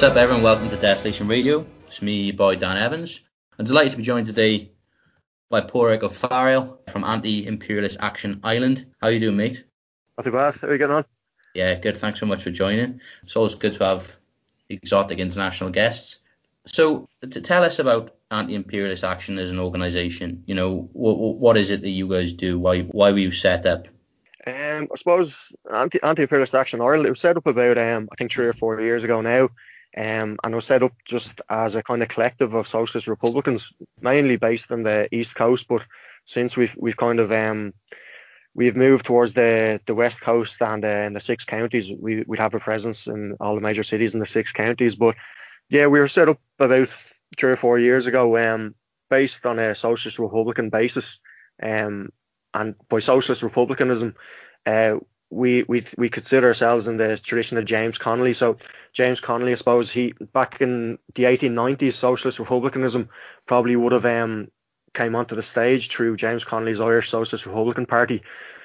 What's up, everyone? Welcome to Desolation Radio. It's me, your boy Dan Evans. I'm delighted to be joined today by Porrick O'Farrell from Anti-Imperialist Action Ireland. How you doing, mate? Not too bad. How are you getting on? Yeah, good. Thanks so much for joining. It's always good to have exotic international guests. So, to tell us about Anti-Imperialist Action as an organisation, you know, what, what is it that you guys do? Why why were you set up? Um, I suppose anti anti-imperialist action Ireland. It was set up about um, I think three or four years ago now, um, and was set up just as a kind of collective of socialist Republicans, mainly based on the east coast. But since we've we've kind of um, we've moved towards the the west coast and uh, in the six counties, we we have a presence in all the major cities in the six counties. But yeah, we were set up about three or four years ago, um, based on a socialist Republican basis. Um, and by socialist republicanism, uh, we we we consider ourselves in the tradition of James Connolly. So James Connolly, I suppose he back in the 1890s, socialist republicanism probably would have um came onto the stage through James Connolly's Irish Socialist Republican Party.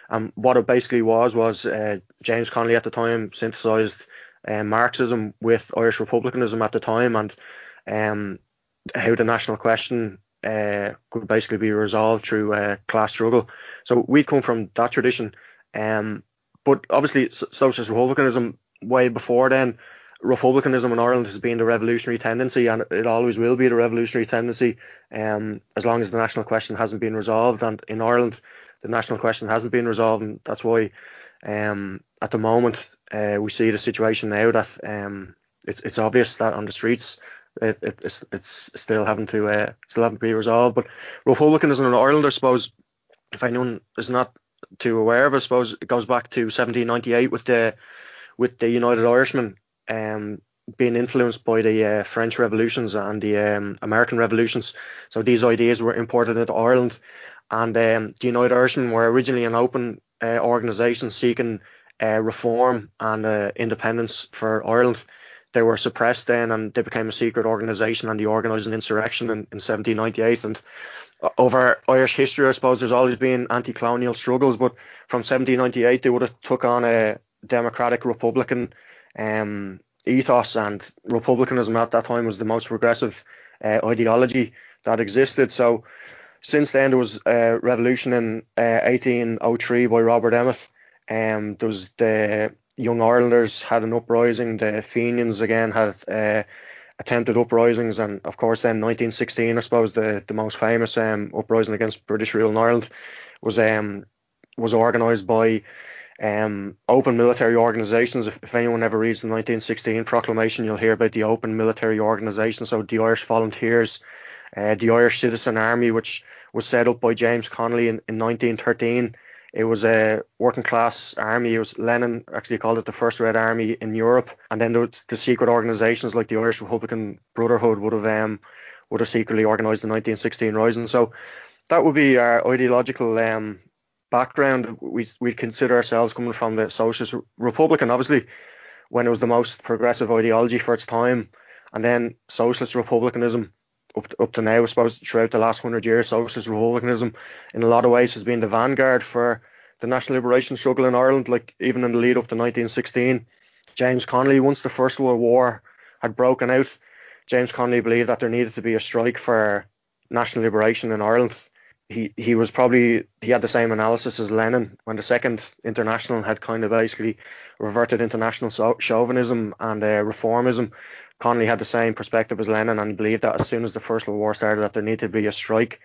And what it basically was was uh, James Connolly at the time synthesized uh, Marxism with Irish republicanism at the time, and um, how the national question uh, could basically be resolved through uh, class struggle. So we'd come from that tradition. Um, but obviously, socialist republicanism way before then, republicanism in Ireland has been the revolutionary tendency, and it always will be the revolutionary tendency, um, as long as the national question hasn't been resolved. And in Ireland, the national question hasn't been resolved, and that's why, um, at the moment, uh, we see the situation now that um, it's, it's obvious that on the streets it, it, it's, it's still having to uh, still having to be resolved. But republicanism in Ireland, I suppose, if anyone is not too aware of, I suppose it goes back to 1798 with the with the United Irishmen um, being influenced by the uh, French revolutions and the um, American revolutions. So these ideas were imported into Ireland, and um, the United Irishmen were originally an open uh, organisation seeking uh, reform and uh, independence for Ireland. They were suppressed then and they became a secret organisation and they organised an insurrection in, in 1798 and over Irish history I suppose there's always been anti-colonial struggles but from 1798 they would have took on a democratic republican um, ethos and republicanism at that time was the most progressive uh, ideology that existed so since then there was a revolution in uh, 1803 by Robert Emmet um, there was the Young Irelanders had an uprising. The Fenians again had uh, attempted uprisings, and of course, then 1916, I suppose the the most famous um, uprising against British rule in Ireland was um was organised by um, open military organisations. If, if, anyone ever reads the 1916 proclamation, you'll hear about the open military organisation. So the Irish Volunteers, uh, the Irish Citizen Army, which was set up by James Connolly in, in 1913. It was a working class army. It was Lenin actually called it the first Red Army in Europe. And then the, the secret organisations like the Irish Republican Brotherhood would have um, would have secretly organised the 1916 Rising. So that would be our ideological um, background. We we'd consider ourselves coming from the Socialist Republican, obviously, when it was the most progressive ideology for its time, and then Socialist Republicanism up up to now, I suppose, throughout the last hundred years, socialist republicanism in a lot of ways has been the vanguard for the national liberation struggle in Ireland. Like even in the lead up to 1916, James Connolly, once the First World War had broken out, James Connolly believed that there needed to be a strike for national liberation in Ireland. He he was probably he had the same analysis as Lenin when the Second International had kind of basically reverted into national chauvinism and uh, reformism. Connolly had the same perspective as Lenin and believed that as soon as the First World War started, that there needed to be a strike.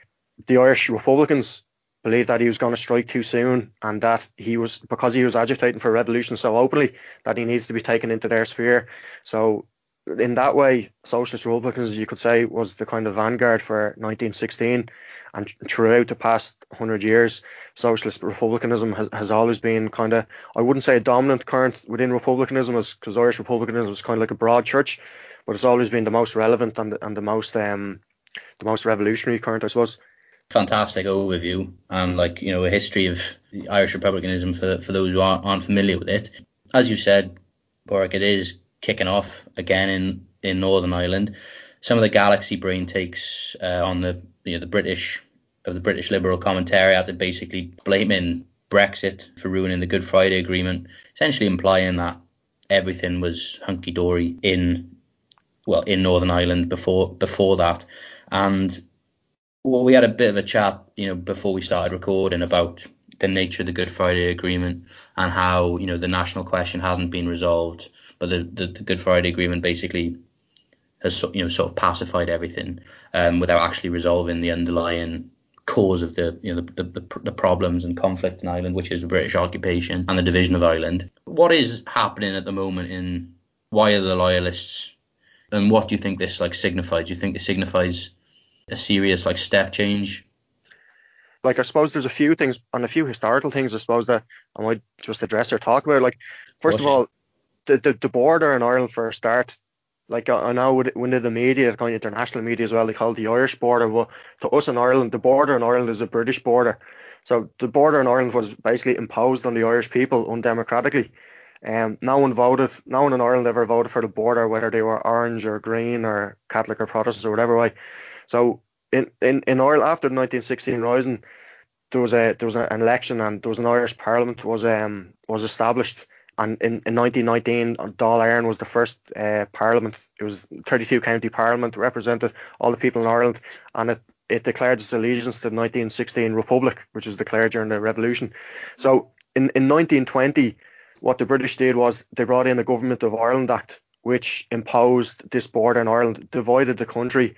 The Irish Republicans believed that he was going to strike too soon and that he was because he was agitating for revolution so openly that he needs to be taken into their sphere. So in that way, socialist republicans, you could say, was the kind of vanguard for 1916. And throughout the past hundred years, socialist republicanism has, has always been kind of, I wouldn't say a dominant current within republicanism, because Irish republicanism is kind of like a broad church, but it's always been the most relevant and the, and the most um, the most revolutionary current, I suppose. Fantastic overview and like you know a history of Irish republicanism for for those who aren't, aren't familiar with it. As you said, Porrick, it is kicking off again in in Northern Ireland. Some of the Galaxy brain takes uh, on the you know the British of the British Liberal commentariat that basically blaming Brexit for ruining the Good Friday Agreement, essentially implying that everything was hunky dory in well in Northern Ireland before before that, and well, we had a bit of a chat, you know, before we started recording about the nature of the Good Friday Agreement and how you know the national question hasn't been resolved, but the, the, the Good Friday Agreement basically has you know sort of pacified everything um, without actually resolving the underlying cause of the you know the, the, the, problems and conflict in Ireland, which is the British occupation and the division of Ireland. What is happening at the moment in why are the loyalists and what do you think this like signifies? Do you think it signifies a serious like step change? Like I suppose there's a few things and a few historical things I suppose that I might just address or talk about. Like first of all, the, the, the border in Ireland for a start like I know when the media, kind of international media as well, they call it the Irish border. Well, to us in Ireland, the border in Ireland is a British border. So the border in Ireland was basically imposed on the Irish people undemocratically. Um, no one voted, no one in Ireland ever voted for the border, whether they were orange or green or Catholic or Protestant or whatever way. So in, in, in Ireland after the 1916 rising, there was a there was an election and there was an Irish Parliament was um was established and in, in 1919, Dáil Éireann was the first uh, parliament. It was 32 county parliament, represented all the people in Ireland, and it, it declared its allegiance to the 1916 Republic, which was declared during the Revolution. So in, in 1920, what the British did was they brought in a Government of Ireland Act, which imposed this border in Ireland, divided the country.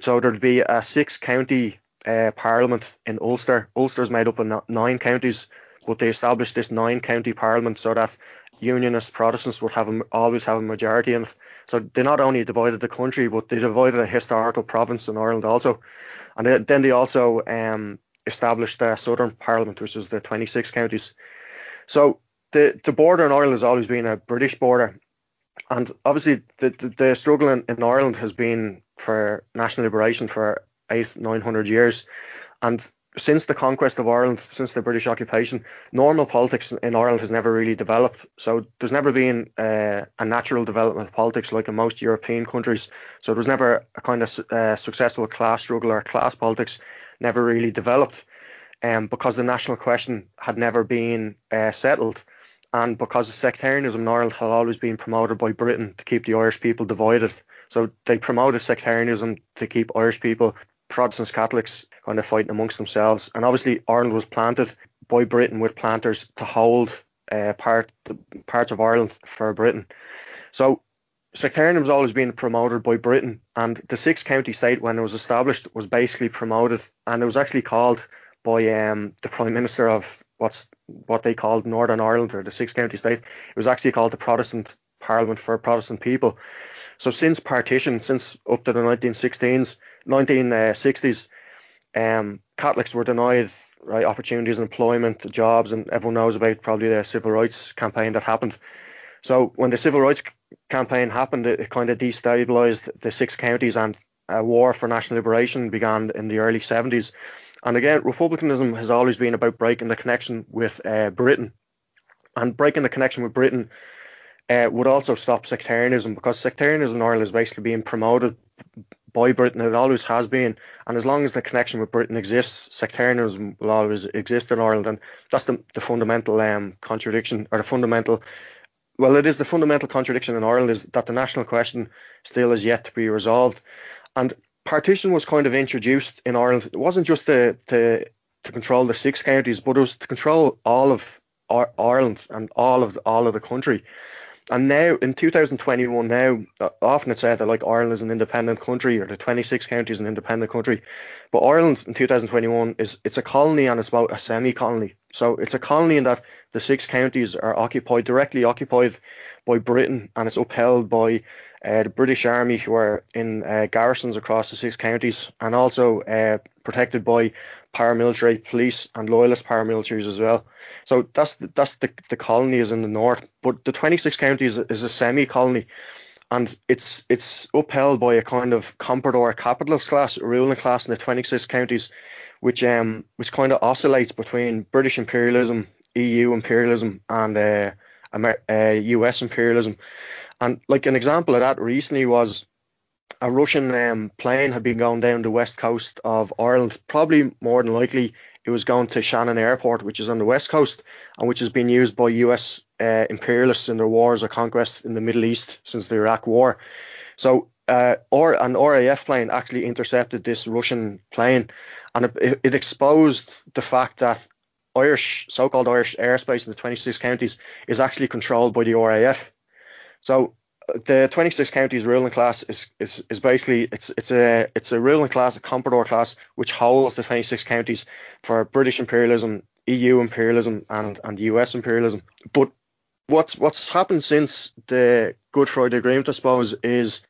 So there'd be a six county uh, parliament in Ulster. Ulster's made up of nine counties but they established this nine county parliament so that unionist Protestants would have a, always have a majority it. So they not only divided the country, but they divided a historical province in Ireland also. And then they also um, established the Southern Parliament, which is the 26 counties. So the, the border in Ireland has always been a British border. And obviously, the, the, the struggle in, in Ireland has been for national liberation for eight, nine hundred years. And since the conquest of Ireland, since the British occupation, normal politics in Ireland has never really developed. So there's never been uh, a natural development of politics like in most European countries. So there was never a kind of uh, successful class struggle or class politics never really developed um, because the national question had never been uh, settled. And because of sectarianism in Ireland had always been promoted by Britain to keep the Irish people divided. So they promoted sectarianism to keep Irish people Protestants, Catholics kind of fighting amongst themselves. And obviously, Ireland was planted by Britain with planters to hold uh, part parts of Ireland for Britain. So sectarianism was always being promoted by Britain, and the six county state, when it was established, was basically promoted, and it was actually called by um, the Prime Minister of what's what they called Northern Ireland or the six county state. It was actually called the Protestant Parliament for Protestant people. So since partition, since up to the 1916s, 1960s, um, Catholics were denied right opportunities, employment, jobs, and everyone knows about probably the civil rights campaign that happened. So when the civil rights campaign happened, it, it kind of destabilised the six counties, and a war for national liberation began in the early 70s. And again, republicanism has always been about breaking the connection with uh, Britain, and breaking the connection with Britain uh, would also stop sectarianism because sectarianism in Ireland is basically being promoted by Britain. It always has been, and as long as the connection with Britain exists, sectarianism will always exist in Ireland, and that's the, the fundamental um, contradiction or the fundamental. Well, it is the fundamental contradiction in Ireland is that the national question still is yet to be resolved, and partition was kind of introduced in Ireland. It wasn't just to to, to control the six counties, but it was to control all of Ireland and all of all of the country. And now in 2021, now uh, often it's said that like Ireland is an independent country or the 26 counties an independent country, but Ireland in 2021 is it's a colony and it's about a semi-colony. So it's a colony in that the six counties are occupied directly occupied by Britain and it's upheld by uh, the British Army who are in uh, garrisons across the six counties and also uh, protected by paramilitary police and loyalist paramilitaries as well. So that's the, that's the, the colony is in the north, but the 26 counties is a semi-colony, and it's it's upheld by a kind of comprador capitalist class, ruling class in the 26 counties, which um which kind of oscillates between British imperialism, EU imperialism, and uh, Amer- uh, US imperialism. And like an example of that recently was a Russian um, plane had been going down the west coast of Ireland. Probably more than likely, it was going to Shannon Airport, which is on the west coast, and which has been used by U.S. Uh, imperialists in their wars or conquest in the Middle East since the Iraq War. So uh, or an RAF plane actually intercepted this Russian plane, and it, it exposed the fact that Irish, so-called Irish airspace in the 26 counties is actually controlled by the RAF. So the 26 counties ruling class is, is, is basically it's it's a it's a ruling class, a comprador class, which holds the 26 counties for British imperialism, EU imperialism, and and US imperialism. But what's what's happened since the Good Friday Agreement, I suppose, is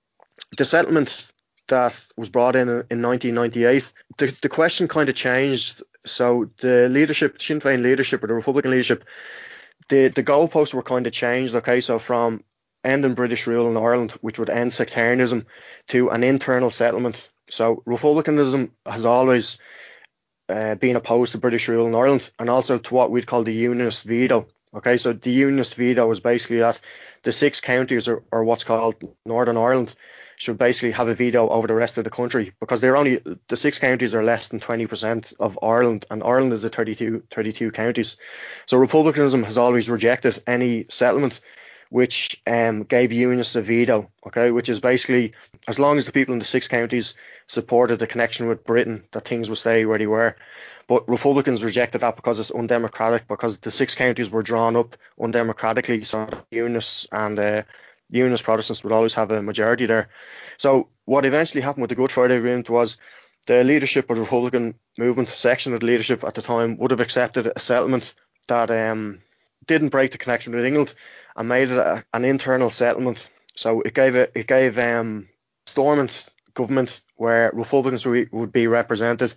the settlement that was brought in in 1998. The the question kind of changed. So the leadership, Sinn Féin leadership, or the Republican leadership, the the goalposts were kind of changed. Okay, so from ending British rule in Ireland, which would end sectarianism, to an internal settlement. So republicanism has always uh, been opposed to British rule in Ireland, and also to what we'd call the unionist veto. Okay, so the unionist veto was basically that the six counties, or, or what's called Northern Ireland, should basically have a veto over the rest of the country because they're only the six counties are less than 20% of Ireland and Ireland is a 32 32 counties so republicanism has always rejected any settlement which um, gave Unionists a veto, okay, which is basically as long as the people in the six counties supported the connection with Britain, that things would stay where they were. But Republicans rejected that because it's undemocratic, because the six counties were drawn up undemocratically, so Unionists and uh, Unionist Protestants would always have a majority there. So what eventually happened with the Good Friday Agreement was the leadership of the Republican movement, section of the leadership at the time, would have accepted a settlement that um, didn't break the connection with England and made it a, an internal settlement. So it gave it, it gave um, Stormont government where Republicans would, be represented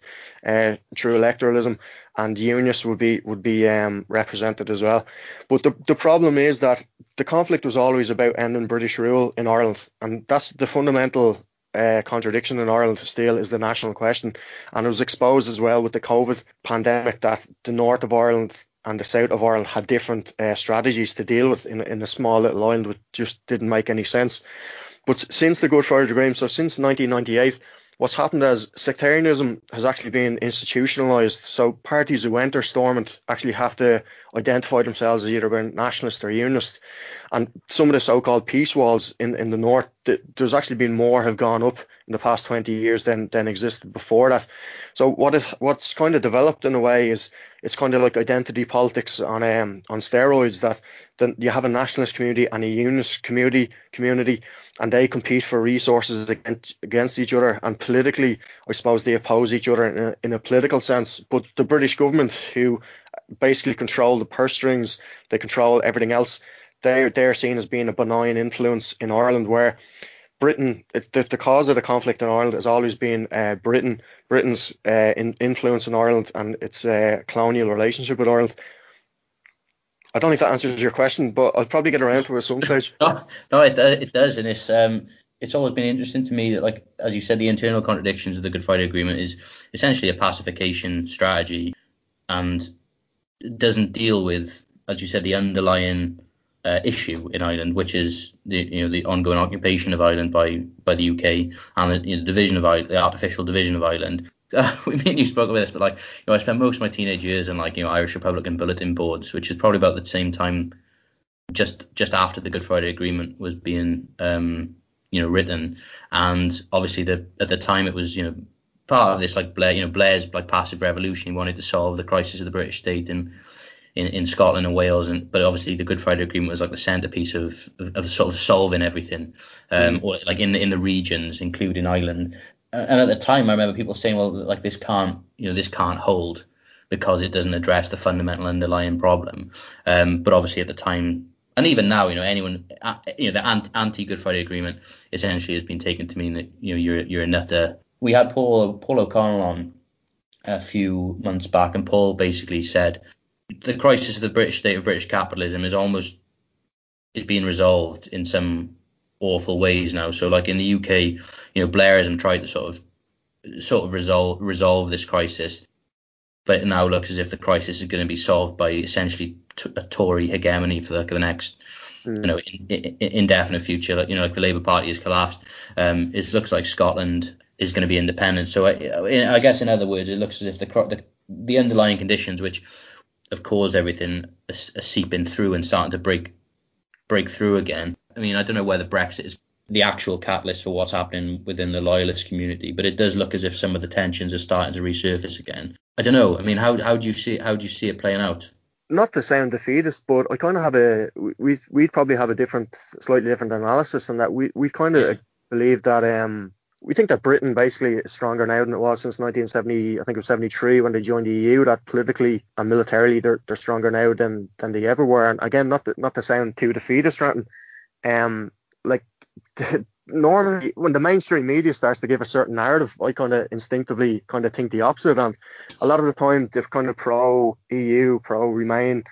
uh, through electoralism and Unionists would be would be um, represented as well. But the the problem is that the conflict was always about ending British rule in Ireland, and that's the fundamental uh, contradiction in Ireland still is the national question. And it was exposed as well with the COVID pandemic that the north of Ireland and the south of Ireland had different uh, strategies to deal with in, in a small little island, which just didn't make any sense. But since the Good Friday Agreement, so since 1998, what's happened is sectarianism has actually been institutionalized. So parties who enter Stormont actually have to identify themselves as either nationalist or unionist. And some of the so-called peace walls in, in the north, there's actually been more have gone up in the past 20 years than, than existed before that. So what what's kind of developed in a way is it's kind of like identity politics on um, on steroids that then you have a nationalist community and a unionist community community and they compete for resources against, against each other. And politically, I suppose they oppose each other in a, in a political sense. But the British government, who basically control the purse strings, they control everything else. They're they're seen as being a benign influence in Ireland, where Britain, the, the cause of the conflict in Ireland has always been uh, Britain, Britain's uh, in, influence in Ireland and its uh, colonial relationship with Ireland. I don't think that answers your question, but I'll probably get around to it some stage. no, no, it, it does, and it's um, it's always been interesting to me that, like as you said, the internal contradictions of the Good Friday Agreement is essentially a pacification strategy, and doesn't deal with, as you said, the underlying uh, issue in Ireland, which is the you know the ongoing occupation of Ireland by by the UK and the you know, division of the artificial division of Ireland, uh, we mean you spoke about this, but like, you know, I spent most of my teenage years in like, you know, Irish Republican bulletin boards, which is probably about the same time, just just after the Good Friday Agreement was being, um, you know, written, and obviously the at the time it was, you know, part of this like Blair, you know, Blair's like passive revolution. He wanted to solve the crisis of the British state in in, in Scotland and Wales, and but obviously the Good Friday Agreement was like the centerpiece of of, of sort of solving everything, um, mm. or like in the in the regions, including Ireland and at the time, I remember people saying, well, like this can't, you know, this can't hold because it doesn't address the fundamental underlying problem. Um, but obviously at the time, and even now, you know, anyone, you know, the anti Good Friday Agreement essentially has been taken to mean that you know you're you're a nutter. We had Paul Paul O'Connell on a few months back, and Paul basically said the crisis of the British state of British capitalism is almost is being resolved in some awful ways now. So like in the UK, you know, Blairism tried to sort of sort of resolve resolve this crisis, but it now looks as if the crisis is going to be solved by essentially t- a Tory hegemony for like the next mm. you know in, in, indefinite future. Like you know, like the Labour Party has collapsed. Um, it looks like Scotland is going to be independent. So I, I guess in other words, it looks as if the the, the underlying conditions which have caused everything are, are seeping through and starting to break break through again I mean, I don't know whether Brexit is the actual catalyst for what's happening within the loyalist community, but it does look as if some of the tensions are starting to resurface again. I don't know. I mean, how how do you see how do you see it playing out? Not to sound defeatist, but I kind of have a we we'd probably have a different, slightly different analysis, and that we we kind of yeah. believe that um we think that Britain basically is stronger now than it was since 1970. I think it was 73 when they joined the EU. That politically and militarily they're, they're stronger now than than they ever were. And again, not to, not to sound too defeatist, Ranton, um, like normally when the mainstream media starts to give a certain narrative, I kind of instinctively kind of think the opposite. And a lot of the time, the kind of pro EU, pro Remain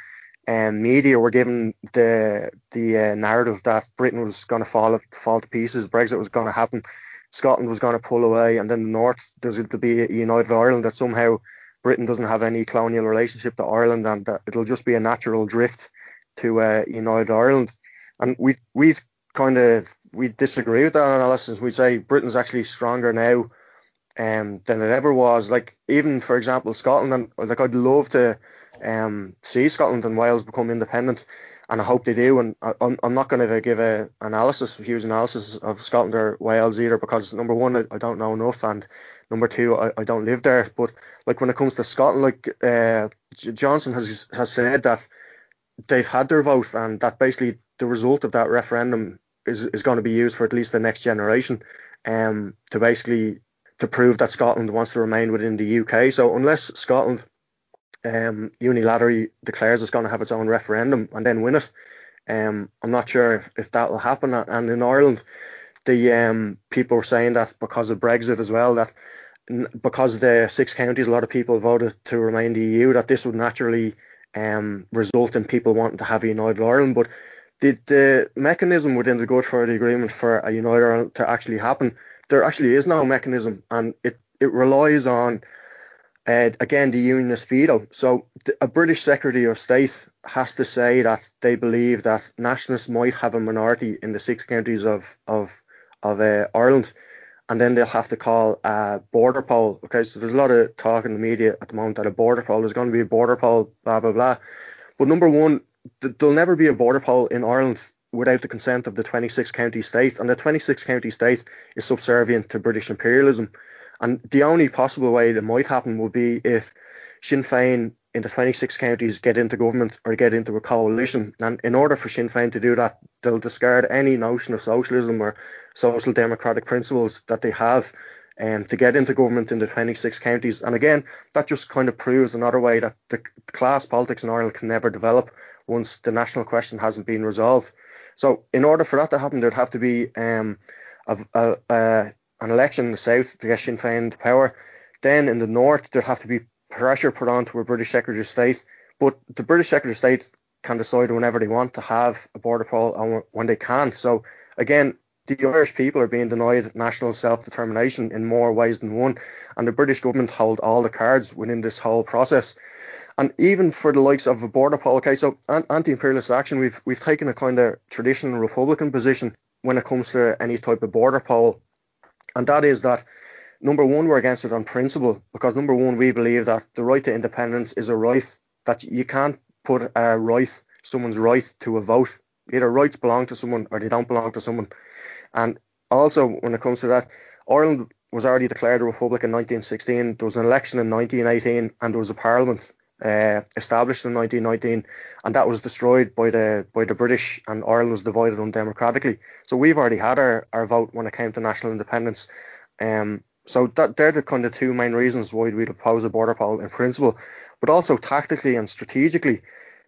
um, media were given the the uh, narrative that Britain was going to fall fall to pieces, Brexit was going to happen Scotland was going to pull away, and then the north there's going to be united Ireland that somehow Britain doesn't have any colonial relationship to Ireland, and that it'll just be a natural drift to uh, united Ireland. And we we've kind of we disagree with that analysis. We say Britain's actually stronger now um, than it ever was. Like even for example Scotland, and like I'd love to um, see Scotland and Wales become independent and I hope they do. And I, am I'm not going to give a analysis, huge analysis of Scotland or Wales either, because number one, I, I don't know enough, and number two, I, I don't live there. But like when it comes to Scotland, like uh, Johnson has has said that they've had their vote, and that basically the result of that referendum is is going to be used for at least the next generation, um, to basically to prove that Scotland wants to remain within the UK. So unless Scotland um, unilaterally declares it's going to have its own referendum and then win it. Um, I'm not sure if, if that will happen. And in Ireland, the um, people were saying that because of Brexit as well, that because the six counties, a lot of people voted to remain the EU, that this would naturally um, result in people wanting to have a united Ireland. But the, the mechanism within the Good Friday Agreement for a united Ireland to actually happen, there actually is no mechanism, and it, it relies on uh, again, the unionist veto. So a British Secretary of State has to say that they believe that nationalists might have a minority in the six counties of of of uh, Ireland, and then they'll have to call a border poll. Okay, so there's a lot of talk in the media at the moment that a border poll is going to be a border poll, blah blah blah. But number one, th- there'll never be a border poll in Ireland without the consent of the 26 county state, and the 26 county state is subservient to British imperialism. And the only possible way that might happen would be if Sinn Féin in the 26 counties get into government or get into a coalition. And in order for Sinn Féin to do that, they'll discard any notion of socialism or social democratic principles that they have um, to get into government in the 26 counties. And again, that just kind of proves another way that the class politics in Ireland can never develop once the national question hasn't been resolved. So in order for that to happen, there'd have to be um, a, a, a, an election in the south to get Sinn Féin power. Then in the north, there'd have to be pressure put on to a British Secretary of State. But the British Secretary of State can decide whenever they want to have a border poll and when they can. So again, the Irish people are being denied national self-determination in more ways than one, and the British government hold all the cards within this whole process. And even for the likes of a border poll, okay, so anti-imperialist action, we've we've taken a kind of traditional Republican position when it comes to any type of border poll and that is that number one, we're against it on principle because number one, we believe that the right to independence is a right that you can't put a right, someone's right to a vote. Either rights belong to someone or they don't belong to someone. And also, when it comes to that, Ireland was already declared a republic in 1916. There was an election in 1918, and there was a parliament uh, established in 1919, and that was destroyed by the by the British, and Ireland was divided undemocratically. So we've already had our, our vote when it came to national independence. Um, so that they're the kind of two main reasons why we'd oppose a border poll in principle, but also tactically and strategically.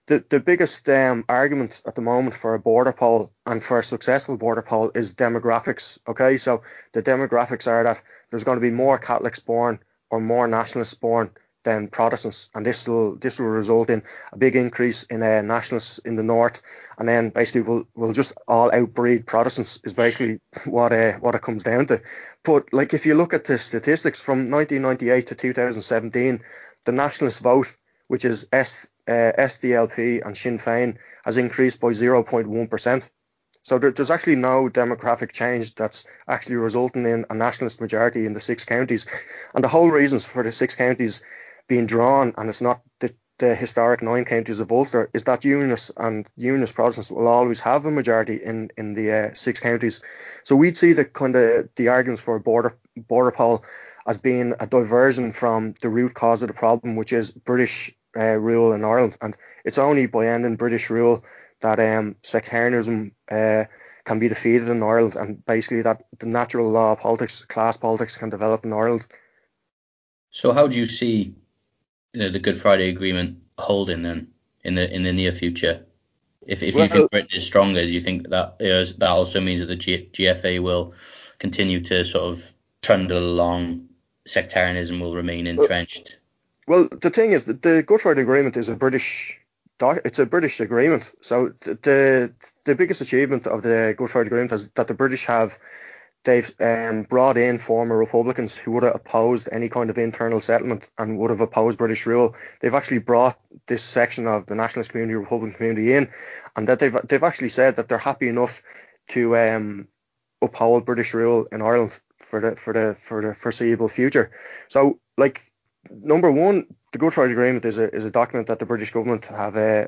The, the biggest um, argument at the moment for a border poll and for a successful border poll is demographics. Okay, so the demographics are that there's going to be more Catholics born or more nationalists born than Protestants, and this will this will result in a big increase in uh, nationalists in the north, and then basically we'll we'll just all outbreed Protestants is basically what uh, what it comes down to. But like if you look at the statistics from 1998 to 2017, the nationalist vote, which is S, uh, SDLP and Sinn Féin, has increased by 0.1 percent. So there, there's actually no demographic change that's actually resulting in a nationalist majority in the six counties. And the whole reasons for the six counties being drawn, and it's not the, the historic nine counties of Ulster is that Unionists and Unionist Protestants will always have a majority in in the uh, six counties. So we'd see the kind of the arguments for a border border poll as being a diversion from the root cause of the problem, which is British uh, rule in Ireland. And it's only by ending British rule that um, sectarianism uh, can be defeated in Ireland, and basically that the natural law of politics, class politics, can develop in Ireland. So, how do you see you know, the Good Friday Agreement holding then in the in the near future? If, if well, you think uh, Britain is stronger, do you think that you know, that also means that the G- GFA will continue to sort of trundle along, sectarianism will remain entrenched? Well, the thing is that the Good Friday Agreement is a British it's a British agreement. So the the biggest achievement of the Good Friday Agreement is that the British have they've um, brought in former Republicans who would have opposed any kind of internal settlement and would have opposed British rule. They've actually brought this section of the nationalist community, Republican community in, and that they've they've actually said that they're happy enough to um, uphold British rule in Ireland for the for the for the foreseeable future. So like number one, the Good Friday Agreement is a is a document that the British government have uh,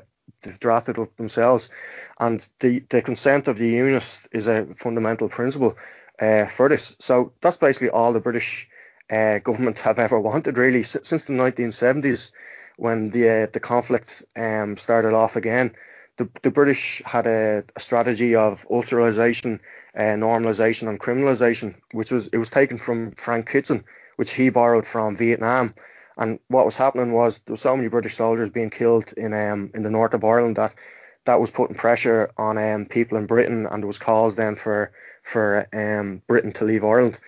drafted up themselves, and the the consent of the Unionists is a fundamental principle uh, for this. So that's basically all the British uh, government have ever wanted, really, S- since the 1970s when the uh, the conflict um, started off again. The, the British had a, a strategy of Ulsterisation, uh, normalisation, and criminalisation, which was it was taken from Frank Kitson, which he borrowed from Vietnam. And what was happening was there were so many British soldiers being killed in um, in the north of Ireland that that was putting pressure on um, people in Britain, and there was calls then for for um, Britain to leave Ireland.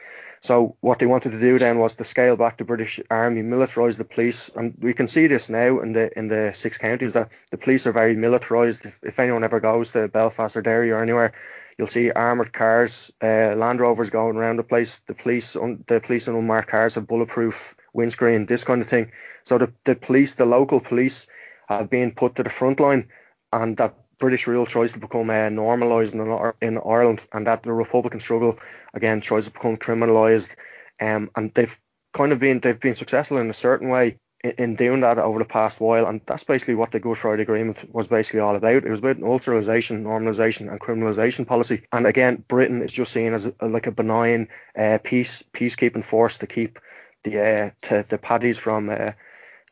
So what they wanted to do then was to scale back the British Army, militarise the police, and we can see this now in the in the six counties that the police are very militarised. If, if anyone ever goes to Belfast or Derry or anywhere, you'll see armoured cars, uh, Land Rovers going around the place. The police, un, the police and unmarked cars have bulletproof windscreen, this kind of thing. So the, the police, the local police, have been put to the front line, and that British rule tries to become uh, normalised in, in Ireland, and that the Republican struggle again tries to become criminalised. Um, and they've kind of been they've been successful in a certain way in, in, doing that over the past while, and that's basically what the Good Friday Agreement was basically all about. It was about Ulsterisation, normalisation, and criminalisation policy. And again, Britain is just seen as a, like a benign uh, peace peacekeeping force to keep the uh, to, the paddies from uh,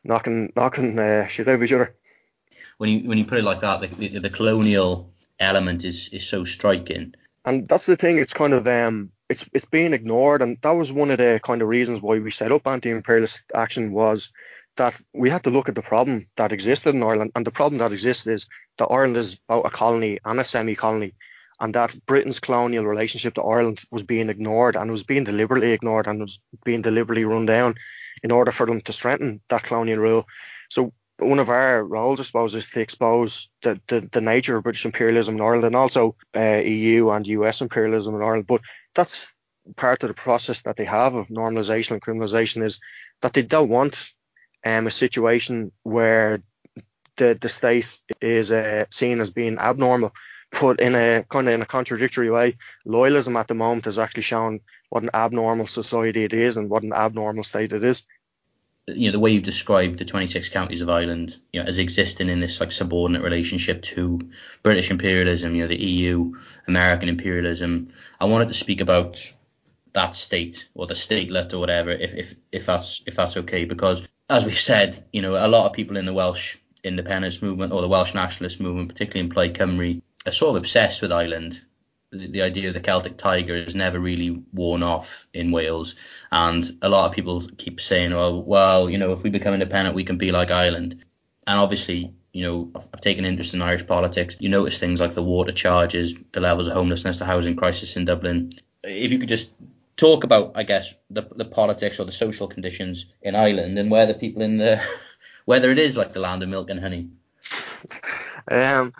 knocking knocking uh, shit out of each other. When you when you put it like that, the, the, the colonial element is is so striking. And that's the thing. It's kind of um, it's it's being ignored, and that was one of the kind of reasons why we set up anti-imperialist action was that we had to look at the problem that existed in Ireland, and the problem that existed is that Ireland is both a colony and a semi-colony, and that Britain's colonial relationship to Ireland was being ignored and was being deliberately ignored and was being deliberately run down in order for them to strengthen that colonial rule. So one of our roles, I suppose, is to expose the, the, the nature of British imperialism in Ireland and also uh, EU and US imperialism in Ireland. But that's part of the process that they have of normalisation and criminalisation is that they don't want um, a situation where the, the state is uh, seen as being abnormal but in a kind of in a contradictory way, loyalism at the moment has actually shown what an abnormal society it is and what an abnormal state it is. You know, the way you've described the 26 counties of Ireland, you know, as existing in this like subordinate relationship to British imperialism, you know, the EU, American imperialism. I wanted to speak about that state or the statelet or whatever, if if if that's if that's okay, because as we've said, you know, a lot of people in the Welsh independence movement or the Welsh nationalist movement, particularly in Plaid Cymru, are sort of obsessed with Ireland. The, the idea of the Celtic Tiger has never really worn off in Wales, and a lot of people keep saying, "Well, well, you know, if we become independent, we can be like Ireland." And obviously, you know, I've, I've taken interest in Irish politics. You notice things like the water charges, the levels of homelessness, the housing crisis in Dublin. If you could just talk about, I guess, the the politics or the social conditions in Ireland and whether people in the whether it is like the land of milk and honey. Um,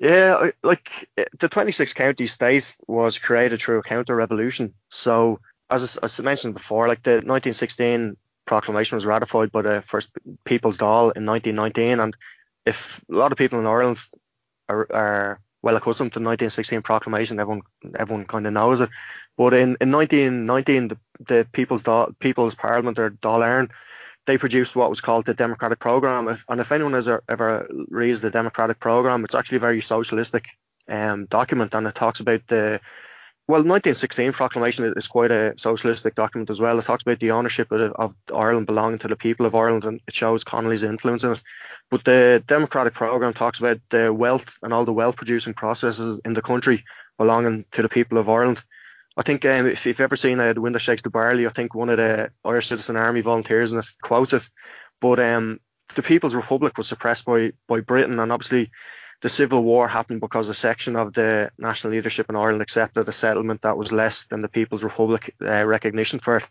yeah, like eh, the 26 county state was created through a counter revolution. So, as, as I mentioned before, like the 1916 proclamation was ratified by the first People's Dáil in 1919, and if a lot of people in Ireland are, are well accustomed to the 1916 proclamation, everyone everyone kind of knows it. But in, in 1919, the, the People's Dáil, People's Parliament or Dáil Éireann they produced what was called the Democratic Program. If, and if anyone has ever reads the Democratic Program, it's actually a very socialistic um, document, and it talks about the well, 1916 proclamation is quite a socialistic document as well. It talks about the ownership of, of, Ireland belonging to the people of Ireland, and it shows Connolly's influence in it. But the democratic program talks about the wealth and all the wealth producing processes in the country belonging to the people of Ireland. I think um, if you've ever seen uh, the Wind That Shakes the Barley, I think one of the Irish Citizen Army volunteers it quotes it. But um, the People's Republic was suppressed by by Britain, and obviously the Civil War happened because a section of the national leadership in Ireland accepted a settlement that was less than the People's Republic uh, recognition for it.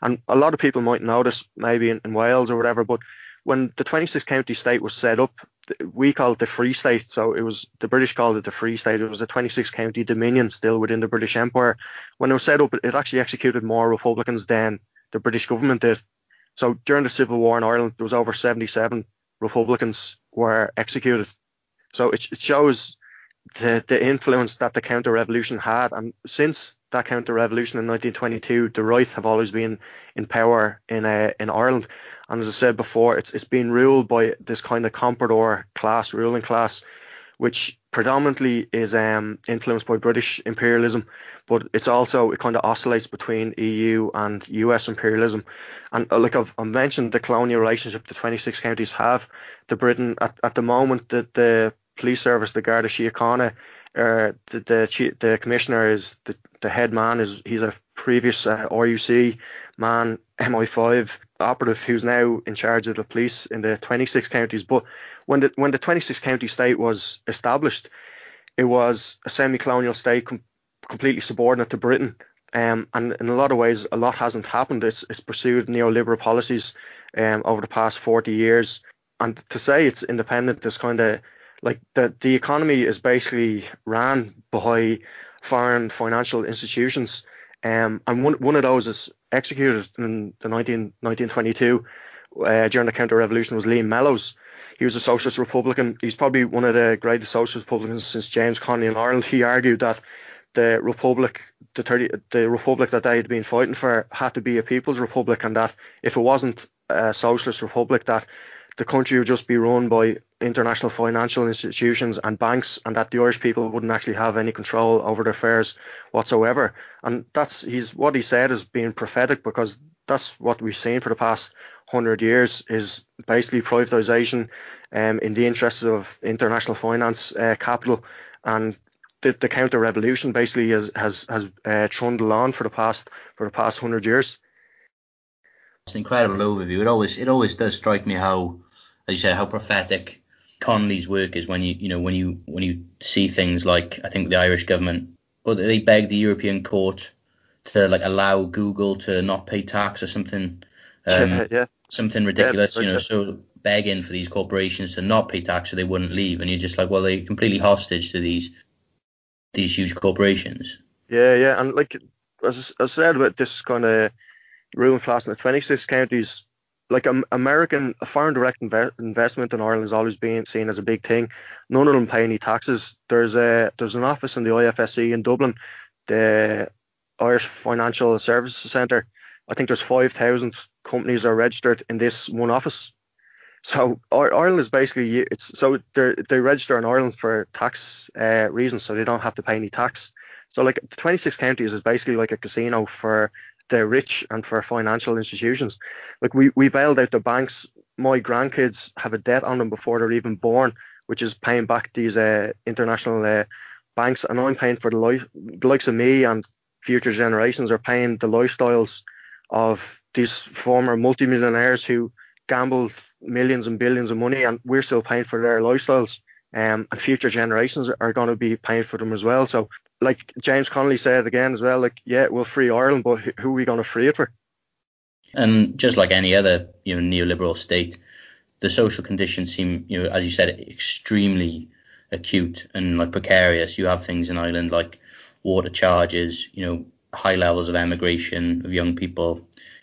And a lot of people might notice, maybe in, in Wales or whatever, but when the 26 county state was set up, we called it the Free State. So it was the British called it the Free State. It was a 26 county dominion still within the British Empire. When it was set up, it actually executed more Republicans than the British government did. So during the Civil War in Ireland, there was over 77 Republicans were executed so it, it shows the, the influence that the counter revolution had. And since that counter revolution in 1922, the right have always been in power in uh, in Ireland. And as I said before, it's it's been ruled by this kind of comprador class, ruling class, which predominantly is um, influenced by British imperialism, but it's also it kind of oscillates between EU and US imperialism. And uh, like I've, I've, mentioned, the colonial relationship the 26 counties have to Britain at, at the moment that the police service, the Garda Síochána, uh, the, the the commissioner is the, the head man is he's a previous uh, RUC man, MI5 operative who's now in charge of the police in the 26 counties. But when the when the 26 county state was established, it was a semi-colonial state com- completely subordinate to Britain. Um, and in a lot of ways, a lot hasn't happened. It's, it's pursued neoliberal policies um, over the past 40 years. And to say it's independent is kind of like the the economy is basically ran by foreign financial institutions. Um, and one one of those is executed in the 19, 1922 uh, during the counter revolution was Liam Mellows. He was a socialist republican. He's probably one of the greatest socialist republicans since James Connolly in Ireland. He argued that the republic, the 30, the republic that they had been fighting for, had to be a people's republic, and that if it wasn't a socialist republic, that the country would just be run by international financial institutions and banks, and that the Irish people wouldn't actually have any control over their affairs whatsoever. And that's he's what he said is being prophetic because that's what we've seen for the past hundred years is basically privatisation um, in the interests of international finance uh, capital and the, the counter revolution basically has has has uh, trundled on for the past for the past hundred years. It's an incredible overview. It always it always does strike me how, as you said, how prophetic Connolly's work is when you you know when you when you see things like I think the Irish government or they begged the European Court to like allow Google to not pay tax or something. Um, yeah, yeah. Something ridiculous, yeah, you know. So begging for these corporations to not pay tax so they wouldn't leave, and you're just like, well, they're completely hostage to these these huge corporations. Yeah, yeah, and like as I said about this kind of ruling class in the 26 counties, like um, American foreign direct inve- investment in Ireland has always been seen as a big thing. None of them pay any taxes. There's a there's an office in the IFSC in Dublin, the Irish Financial Services Centre. I think there's 5,000 companies are registered in this one office. So Ireland is basically it's so they they register in Ireland for tax uh, reasons, so they don't have to pay any tax. So like the 26 counties is basically like a casino for the rich and for financial institutions. Like we, we bailed out the banks. My grandkids have a debt on them before they're even born, which is paying back these uh, international uh, banks. And I'm paying for the life, the likes of me and future generations are paying the lifestyles of these former multimillionaires who gambled millions and billions of money, and we're still paying for their lifestyles. Um, and future generations are going to be paying for them as well. So like James Connolly said again as well, like yeah, we'll free Ireland, but who are we going to free it for? And just like any other you know neoliberal state, the social conditions seem you know as you said extremely acute and like precarious. You have things in Ireland like water charges, you know, high levels of emigration of young people,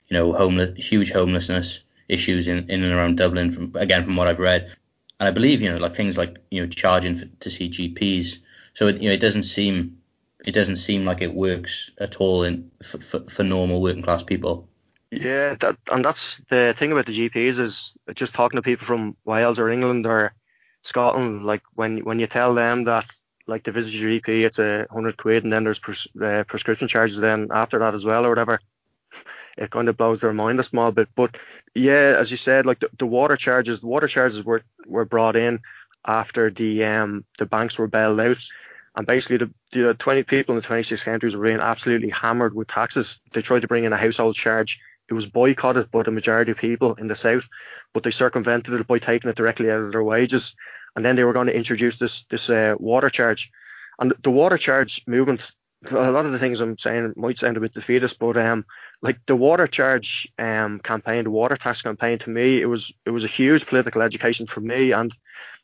you know, homeless, huge homelessness issues in, in and around Dublin. From again, from what I've read, and I believe you know like things like you know charging for, to see GPs. So it, you know it doesn't seem it doesn't seem like it works at all in for, for, for normal working class people. Yeah, that, and that's the thing about the GPs is just talking to people from Wales or England or Scotland. Like when when you tell them that like to visit your GP, it's a hundred quid, and then there's pres- uh, prescription charges then after that as well or whatever. It kind of blows their mind a small bit. But yeah, as you said, like the, the water charges, the water charges were were brought in after the um the banks were bailed out. And basically, the, the 20 people in the 26 countries were being absolutely hammered with taxes. They tried to bring in a household charge it was boycotted by the majority of people in the south, but they circumvented it by taking it directly out of their wages. And then they were going to introduce this this uh, water charge, and the water charge movement. A lot of the things I'm saying might sound a bit defeatist, but um, like the water charge um campaign, the water tax campaign, to me, it was it was a huge political education for me. And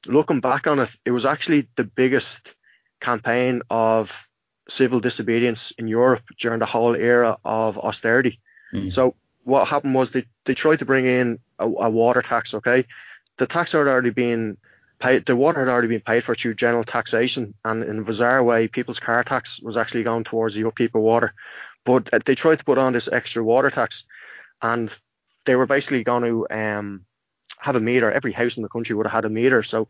looking back on it, it was actually the biggest campaign of civil disobedience in Europe during the whole era of austerity. Mm. So what happened was they, they tried to bring in a, a water tax. Okay, the tax had already been paid. The water had already been paid for through general taxation, and in a bizarre way, people's car tax was actually going towards the upkeep of water. But uh, they tried to put on this extra water tax, and they were basically going to um, have a meter. Every house in the country would have had a meter. So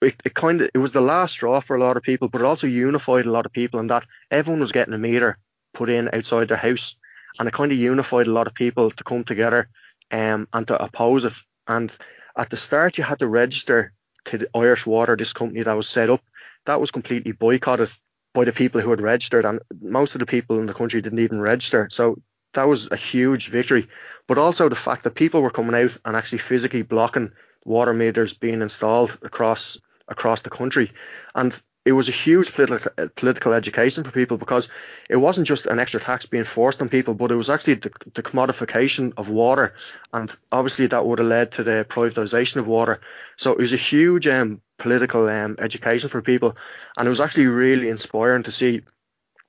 it, it kind of it was the last straw for a lot of people, but it also unified a lot of people in that everyone was getting a meter put in outside their house and it kind of unified a lot of people to come together um, and to oppose it. And at the start, you had to register to the Irish Water, this company that was set up. That was completely boycotted by the people who had registered, and most of the people in the country didn't even register. So that was a huge victory. But also the fact that people were coming out and actually physically blocking water meters being installed across across the country. And it was a huge political political education for people because it wasn't just an extra tax being forced on people, but it was actually the, the commodification of water, and obviously that would have led to the privatization of water. So it was a huge um, political um, education for people, and it was actually really inspiring to see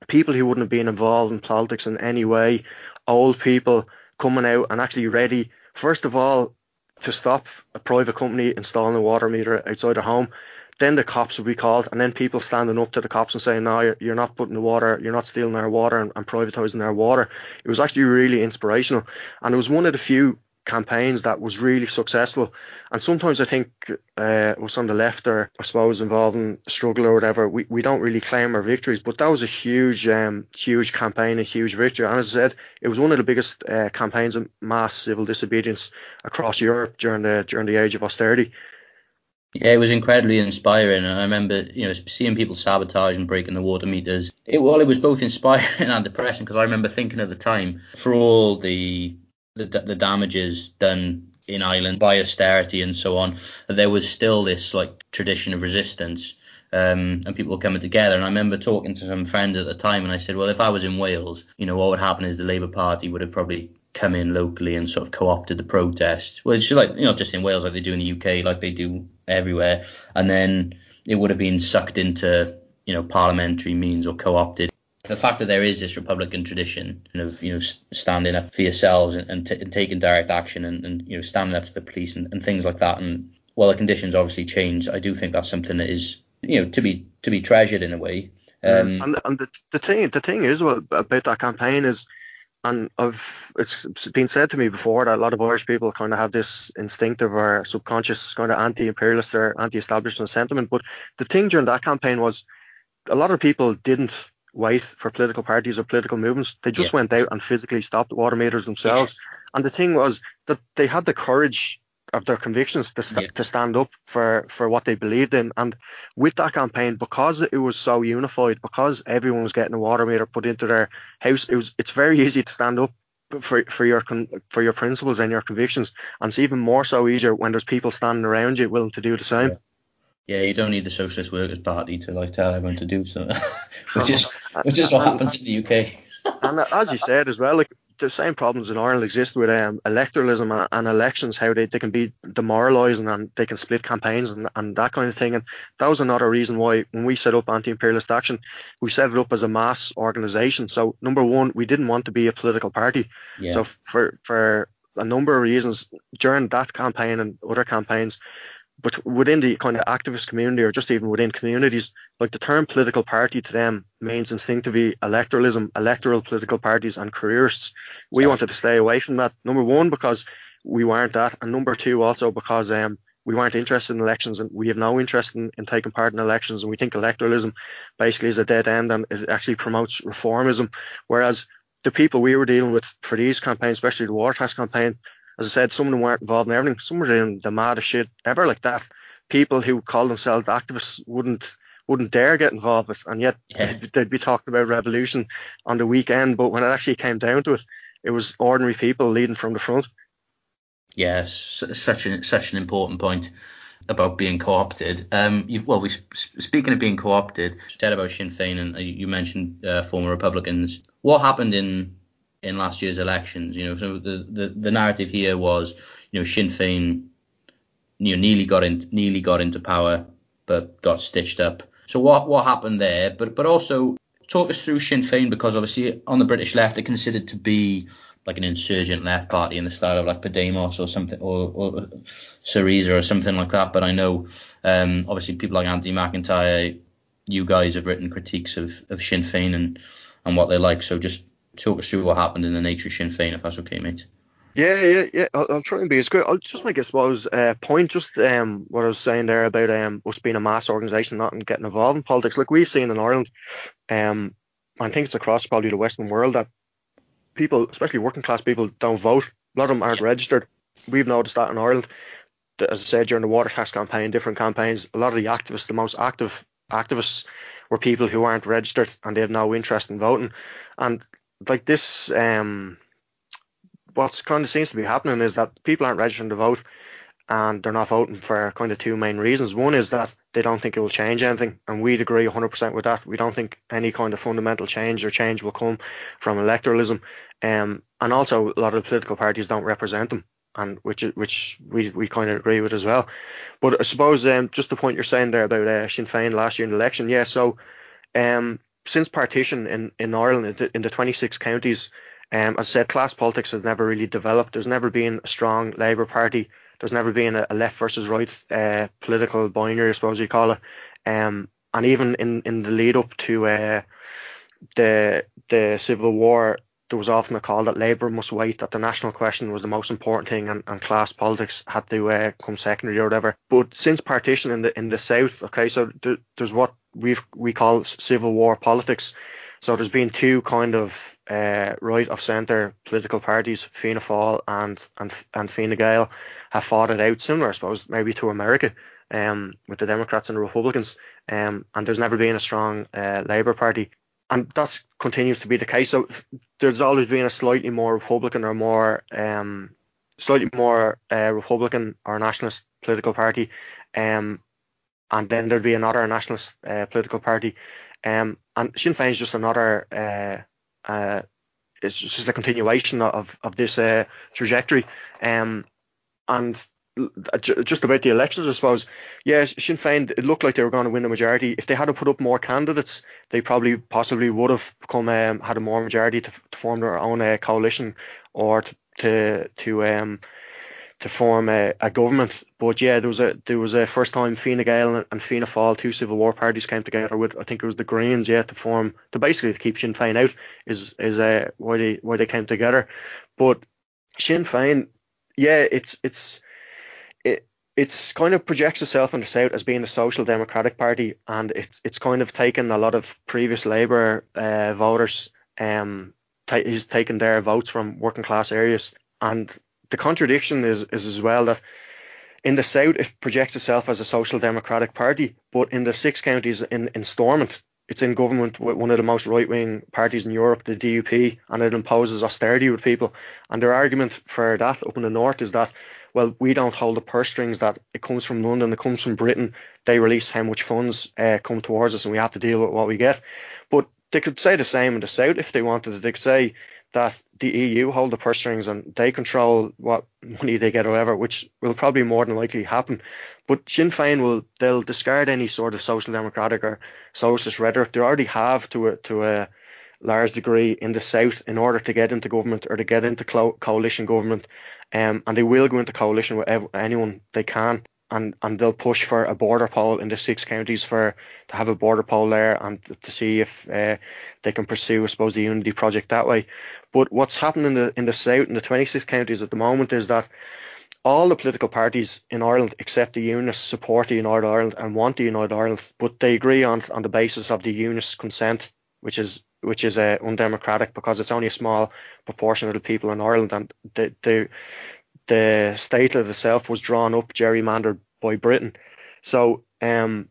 people who wouldn't have been involved in politics in any way, old people coming out and actually ready, first of all, to stop a private company installing a water meter outside a home then the cops would be called, and then people standing up to the cops and saying, "No, you're, you're not putting the water, you're not stealing our water and, and privatizing our water." It was actually really inspirational, and it was one of the few campaigns that was really successful. And sometimes I think uh, was on the left or I suppose involving struggle or whatever, we, we don't really claim our victories. But that was a huge, um, huge campaign, a huge victory. And as I said, it was one of the biggest uh, campaigns of mass civil disobedience across Europe during the during the age of austerity. Yeah, it was incredibly inspiring. And I remember, you know, seeing people sabotage and breaking the water meters. It, well, it was both inspiring and depressing because I remember thinking at the time, for all the, the the damages done in Ireland by austerity and so on, there was still this like tradition of resistance. Um, and people coming together. And I remember talking to some friends at the time, and I said, well, if I was in Wales, you know, what would happen is the Labour Party would have probably come in locally and sort of co-opted the protests. It's like you know, just in Wales, like they do in the UK, like they do everywhere, and then it would have been sucked into you know parliamentary means or co-opted. The fact that there is this Republican tradition of you know standing up for yourselves and, and, t- and taking direct action and, and, you know standing up to the police and, and things like that, and while the conditions obviously change, I do think that's something that is you know to be to be treasured in a way. Um, and, and the, the thing the thing is about that campaign is and I've it's been said to me before that a lot of Irish people kind of have this instinctive or subconscious kind of anti-imperialist or anti-establishment sentiment. But the thing during that campaign was a lot of people didn't wait for political parties or political movements. They just yeah. went out and physically stopped water meters themselves. Yeah. And the thing was that they had the courage of their convictions to, st- yeah. to stand up for, for what they believed in. And with that campaign, because it was so unified, because everyone was getting a water meter put into their house, it was it's very easy to stand up for for your for your principles and your convictions. And it's even more so easier when there's people standing around you willing to do the same. Yeah. Yeah, you don't need the Socialist Workers Party to like tell everyone to do something, which is which is what happens in the UK. and as you said as well, like the same problems in Ireland exist with um, electoralism and, and, elections, how they, they can be demoralising and they can split campaigns and, and that kind of thing. And that was another reason why when we set up Anti-Imperialist Action, we set it up as a mass organisation. So number one, we didn't want to be a political party. Yeah. So for for a number of reasons during that campaign and other campaigns, but within the kind of activist community or just even within communities, like the term political party to them means instinctively electoralism, electoral political parties and careerists. We wanted to stay away from that. Number one, because we weren't that, and number two, also because um, we weren't interested in elections and we have no interest in, in taking part in elections and we think electoralism basically is a dead end and it actually promotes reformism. Whereas the people we were dealing with for these campaigns, especially the water tax campaign, as I said, some of them weren't involved in everything. Some were doing the maddest shit ever like that. People who call themselves activists wouldn't wouldn't dare get involved with, and yet yeah. they'd, they'd be talking about revolution on the weekend. But when it actually came down to it, it was ordinary people leading from the front. Yes, such an such an important point about being co-opted. Um, well, we speaking of being co-opted, said about Sinn Féin, and you mentioned uh, former Republicans. What happened in in last year's elections. You know, so the, the, the narrative here was, you know, Sinn Féin, you know, nearly got in, nearly got into power, but got stitched up. So what what happened there? But but also talk us through Sinn Féin because obviously on the British left they're considered to be like an insurgent left party in the style of like Podemos or something or, or Syriza or something like that. But I know um, obviously people like Andy McIntyre, you guys have written critiques of, of Sinn Féin and and what they like. So just talk us through what happened in the nature of Sinn Féin, if that's okay, mate. Yeah, yeah, yeah. I'll, I'll try and be as good. I'll just make, I suppose, uh, point just um, what I was saying there about um, us being a mass organisation, not getting involved in politics. Like we've seen in Ireland, um, and things across probably the Western world that people, especially working class people, don't vote. A lot of them aren't registered. We've noticed that in Ireland. As I said during the water tax campaign, different campaigns, a lot of the activists, the most active activists, were people who aren't registered and they have no interest in voting. And like this, um, what's kind of seems to be happening is that people aren't registering to vote and they're not voting for kind of two main reasons. One is that they don't think it will change anything, and we'd agree 100% with that. We don't think any kind of fundamental change or change will come from electoralism, um, and also a lot of the political parties don't represent them, and which which we, we kind of agree with as well. But I suppose um, just the point you're saying there about uh, Sinn Féin last year in the election, yeah. So um, since partition in, in Ireland, in the, in the 26 counties, um, as I said, class politics has never really developed. There's never been a strong Labour Party. There's never been a, a left versus right uh, political binary, I suppose you call it. Um, and even in, in the lead up to uh, the the Civil War, there was often a call that Labour must wait, that the national question was the most important thing, and, and class politics had to uh, come secondary or whatever. But since partition in the in the south, okay, so th- there's what we we call civil war politics. So there's been two kind of uh, right of centre political parties, Fianna Fáil and and and Fine Gael, have fought it out similar, I suppose, maybe to America, um, with the Democrats and the Republicans. Um, and there's never been a strong uh, Labour Party and that continues to be the case. So there's always been a slightly more Republican or more um, slightly more uh, Republican or nationalist political party, um, and then there'd be another nationalist uh, political party, um, and Sinn Féin is just another. Uh, uh, it's just a continuation of of this uh, trajectory, um, and just about the elections, I suppose. Yeah, Sinn Féin, it looked like they were going to win the majority. If they had put up more candidates, they probably possibly would have come um, had a more majority to, to form their own uh, coalition or to to, to um to form a, a, government. But yeah, there was a there was a first time Fine Gael and, and Fianna Fáil, two civil war parties, came together with I think it was the Greens, yeah, to form to basically to keep Sinn Féin out is is uh, why they why they came together. But Sinn Féin, yeah, it's it's it it's kind of projects itself in the south as being a social democratic party, and it's it's kind of taken a lot of previous Labour uh, voters. Um, t- he's taken their votes from working class areas, and the contradiction is is as well that in the south it projects itself as a social democratic party, but in the six counties in in Stormont, it's in government with one of the most right wing parties in Europe, the DUP, and it imposes austerity with people. And their argument for that up in the north is that well, we don't hold the purse strings that it comes from London, it comes from Britain. They release how much funds uh, come towards us, and we have to deal with what we get. But they could say the same in the south if they wanted. To. They could say that the EU hold the purse strings and they control what money they get or whatever, which will probably more than likely happen. But Sinn Féin will they'll discard any sort of social democratic or socialist rhetoric. They already have to a to a large degree in the south in order to get into government or to get into co- coalition government um, and they will go into coalition with ev- anyone they can. and and they'll push for a border poll in the six counties for to have a border poll there and to see if uh, they can pursue, I suppose, the unity project that way. But what's happening in the in the south in the 26 counties at the moment is that all the political parties in Ireland except the Unionists support the United Ireland and want the United Ireland, but they agree on on the basis of the Unionist consent, which is which is uh, undemocratic because it's only a small proportion of the people in Ireland and the the the statelet itself was drawn up gerrymandered by Britain. So um,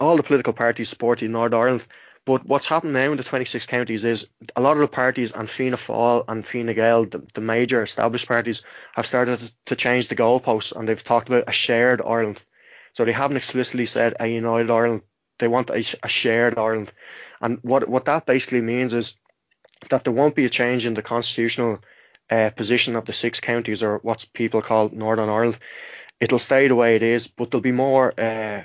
all the political parties support the Northern Ireland. But what's happened now in the 26 counties is a lot of the parties and Fianna Fáil and Fine Gael, the, the major established parties, have started to change the goalposts and they've talked about a shared Ireland. So they haven't explicitly said a united Ireland. They want a, a shared Ireland. And what what that basically means is that there won't be a change in the constitutional uh, position of the six counties or what people call Northern Ireland. It'll stay the way it is, but there'll be more uh,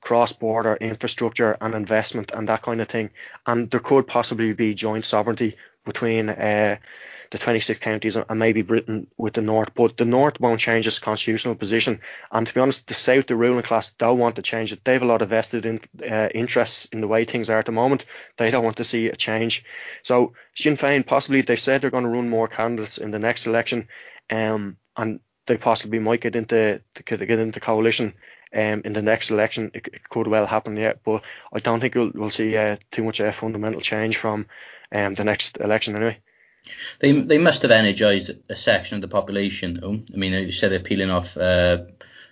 cross-border infrastructure and investment and that kind of thing. And there could possibly be joint sovereignty between uh, the 26 counties and maybe Britain with the North. But the North won't change its constitutional position. And to be honest, the South, the ruling class, don't want to change it. They have a lot of vested in, uh, interests in the way things are at the moment. They don't want to see a change. So Sinn Féin, possibly, they said they're going to run more candidates in the next election. Um, and they possibly might get into get into coalition um, in the next election. It, it, could well happen yet, but I don't think we'll, we'll see uh, too much uh, fundamental change from um, the next election anyway. They they must have energised a section of the population, though. I mean, you said they're peeling off uh,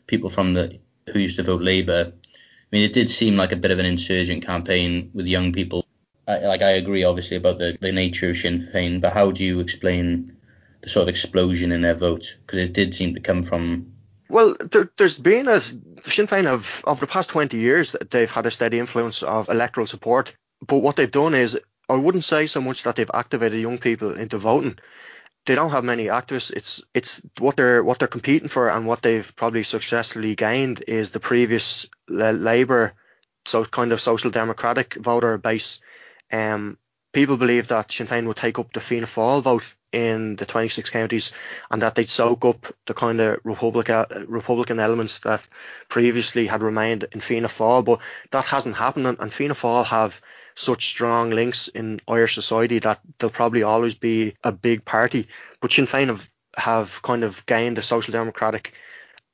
people from the who used to vote Labour. I mean, it did seem like a bit of an insurgent campaign with young people. I, like I agree, obviously, about the, the nature of Sinn Féin, but how do you explain the sort of explosion in their vote? Because it did seem to come from. Well, there, has been a Sinn Féin of over the past 20 years that they've had a steady influence of electoral support. But what they've done is I wouldn't say so much that they've activated young people into voting. They don't have many activists. It's it's what they're what they're competing for and what they've probably successfully gained is the previous Labour, so kind of social democratic voter base. Um, people believe that Sinn Féin will take up the Fianna Fáil vote in the 26 counties and that they'd soak up the kind of Republican Republican elements that previously had remained in Fianna Fáil, but that hasn't happened. And Fianna Fáil have such strong links in Irish society that they'll probably always be a big party. But Sinn Féin have, have kind of gained a social democratic